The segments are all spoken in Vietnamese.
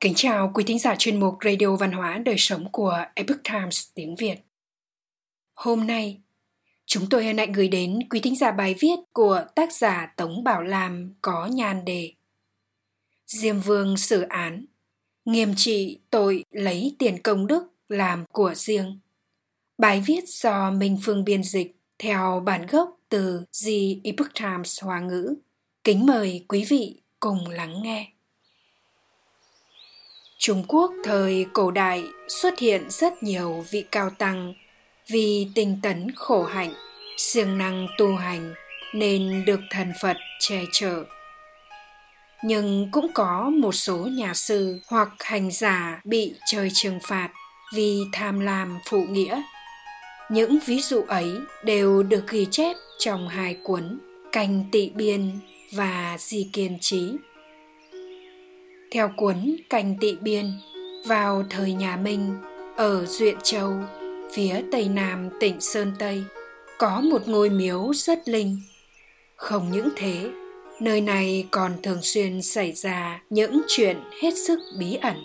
Kính chào quý thính giả chuyên mục Radio Văn hóa Đời Sống của Epoch Times tiếng Việt. Hôm nay, chúng tôi hân hạnh gửi đến quý thính giả bài viết của tác giả Tống Bảo Lam có nhan đề Diêm Vương xử án, nghiêm trị tội lấy tiền công đức làm của riêng. Bài viết do Minh Phương biên dịch theo bản gốc từ The Epoch Times Hoa ngữ. Kính mời quý vị cùng lắng nghe. Trung Quốc thời cổ đại xuất hiện rất nhiều vị cao tăng vì tinh tấn khổ hạnh, siêng năng tu hành nên được thần Phật che chở. Nhưng cũng có một số nhà sư hoặc hành giả bị trời trừng phạt vì tham lam phụ nghĩa. Những ví dụ ấy đều được ghi chép trong hai cuốn Canh Tị Biên và Di Kiên Trí theo cuốn Cành Tị Biên vào thời nhà Minh ở Duyện Châu, phía tây nam tỉnh Sơn Tây, có một ngôi miếu rất linh. Không những thế, nơi này còn thường xuyên xảy ra những chuyện hết sức bí ẩn.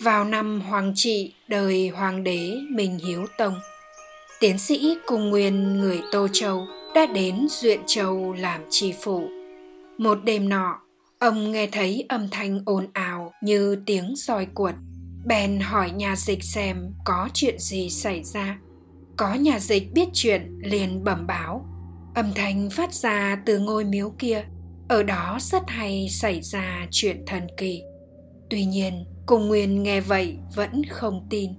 Vào năm Hoàng trị đời Hoàng đế Minh Hiếu Tông, tiến sĩ cùng nguyên người Tô Châu đã đến Duyện Châu làm tri phủ. Một đêm nọ, Ông nghe thấy âm thanh ồn ào như tiếng soi cuột. Bèn hỏi nhà dịch xem có chuyện gì xảy ra. Có nhà dịch biết chuyện liền bẩm báo. Âm thanh phát ra từ ngôi miếu kia. Ở đó rất hay xảy ra chuyện thần kỳ. Tuy nhiên, cùng Nguyên nghe vậy vẫn không tin.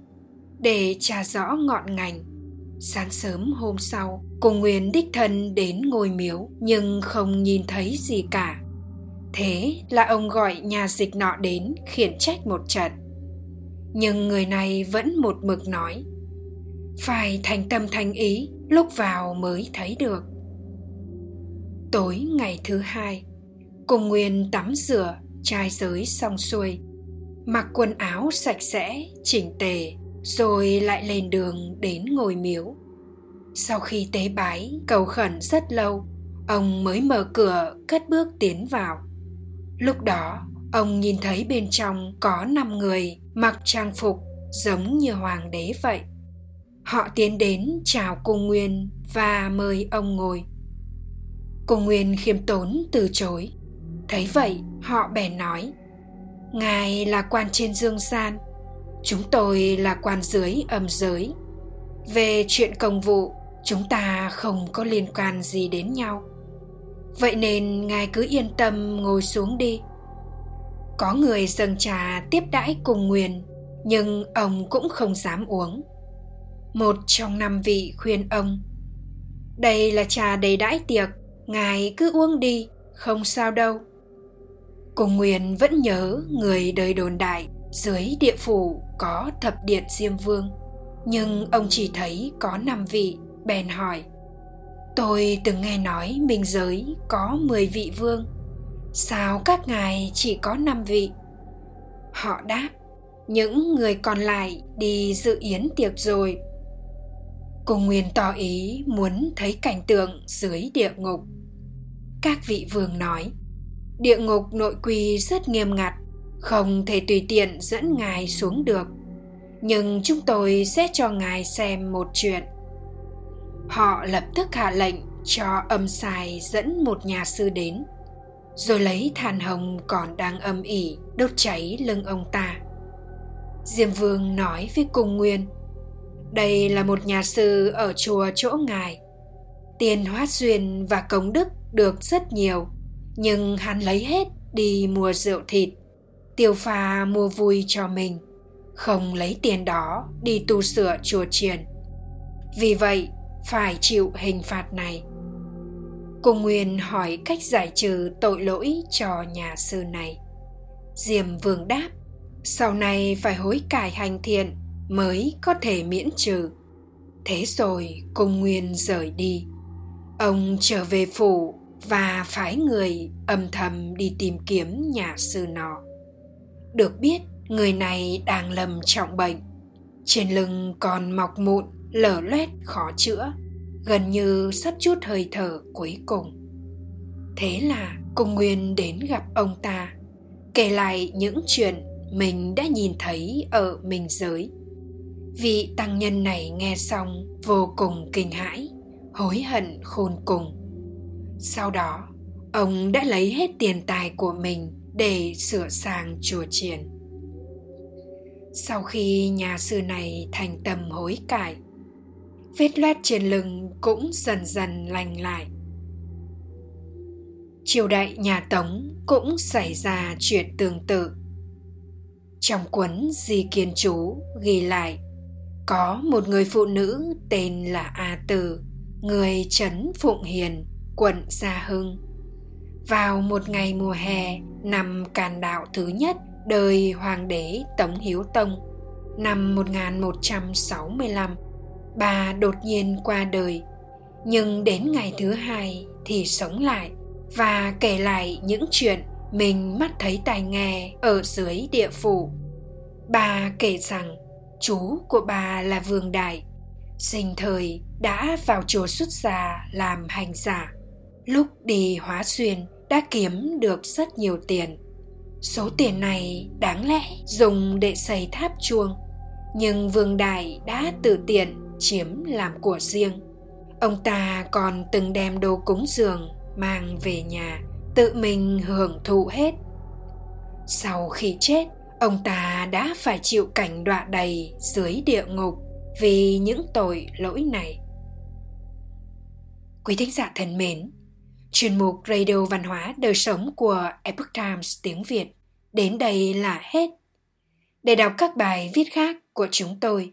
Để tra rõ ngọn ngành, sáng sớm hôm sau, cùng Nguyên đích thân đến ngôi miếu nhưng không nhìn thấy gì cả Thế là ông gọi nhà dịch nọ đến khiển trách một trận. Nhưng người này vẫn một mực nói Phải thành tâm thành ý lúc vào mới thấy được. Tối ngày thứ hai Cùng Nguyên tắm rửa, trai giới xong xuôi Mặc quần áo sạch sẽ, chỉnh tề Rồi lại lên đường đến ngồi miếu. Sau khi tế bái, cầu khẩn rất lâu Ông mới mở cửa cất bước tiến vào. Lúc đó, ông nhìn thấy bên trong có năm người mặc trang phục giống như hoàng đế vậy. Họ tiến đến chào cung Nguyên và mời ông ngồi. Cung Nguyên khiêm tốn từ chối. Thấy vậy, họ bèn nói: "Ngài là quan trên dương gian, chúng tôi là quan dưới âm giới. Về chuyện công vụ, chúng ta không có liên quan gì đến nhau." Vậy nên ngài cứ yên tâm ngồi xuống đi. Có người dâng trà tiếp đãi cùng nguyền, nhưng ông cũng không dám uống. Một trong năm vị khuyên ông, đây là trà đầy đãi tiệc, ngài cứ uống đi, không sao đâu. Cùng nguyền vẫn nhớ người đời đồn đại dưới địa phủ có thập điện diêm vương, nhưng ông chỉ thấy có năm vị, bèn hỏi Tôi từng nghe nói minh giới có 10 vị vương. Sao các ngài chỉ có 5 vị? Họ đáp, Những người còn lại đi dự yến tiệc rồi. Cùng Nguyên tỏ ý muốn thấy cảnh tượng dưới địa ngục. Các vị vương nói, Địa ngục nội quy rất nghiêm ngặt, Không thể tùy tiện dẫn ngài xuống được. Nhưng chúng tôi sẽ cho ngài xem một chuyện họ lập tức hạ lệnh cho âm sai dẫn một nhà sư đến. Rồi lấy than hồng còn đang âm ỉ, đốt cháy lưng ông ta. Diêm vương nói với cung nguyên, đây là một nhà sư ở chùa chỗ ngài. Tiền hóa duyên và công đức được rất nhiều, nhưng hắn lấy hết đi mua rượu thịt, tiêu pha mua vui cho mình, không lấy tiền đó đi tu sửa chùa triền vì vậy phải chịu hình phạt này. Cung nguyên hỏi cách giải trừ tội lỗi cho nhà sư này. Diêm vương đáp, sau này phải hối cải hành thiện mới có thể miễn trừ. Thế rồi cung nguyên rời đi. Ông trở về phủ và phái người âm thầm đi tìm kiếm nhà sư nọ. Được biết, người này đang lầm trọng bệnh. Trên lưng còn mọc mụn lở loét khó chữa, gần như sắp chút hơi thở cuối cùng. Thế là cung nguyên đến gặp ông ta, kể lại những chuyện mình đã nhìn thấy ở mình giới. Vị tăng nhân này nghe xong vô cùng kinh hãi, hối hận khôn cùng. Sau đó, ông đã lấy hết tiền tài của mình để sửa sang chùa triển sau khi nhà sư này thành tâm hối cải vết loét trên lưng cũng dần dần lành lại. Triều đại nhà tống cũng xảy ra chuyện tương tự. Trong cuốn di kiến chú ghi lại có một người phụ nữ tên là a Tử, người trấn phụng hiền quận gia hưng. Vào một ngày mùa hè năm càn đạo thứ nhất đời hoàng đế Tống Hiếu Tông năm 1165 bà đột nhiên qua đời. Nhưng đến ngày thứ hai thì sống lại và kể lại những chuyện mình mắt thấy tai nghe ở dưới địa phủ. Bà kể rằng, chú của bà là vương đại sinh thời đã vào chùa xuất gia làm hành giả. Lúc đi hóa xuyên đã kiếm được rất nhiều tiền. Số tiền này đáng lẽ dùng để xây tháp chuông. Nhưng vương đại đã tự tiện chiếm làm của riêng. Ông ta còn từng đem đồ cúng dường mang về nhà, tự mình hưởng thụ hết. Sau khi chết, ông ta đã phải chịu cảnh đọa đầy dưới địa ngục vì những tội lỗi này. Quý thính giả thân mến, chuyên mục radio văn hóa đời sống của epoch times tiếng việt đến đây là hết. Để đọc các bài viết khác của chúng tôi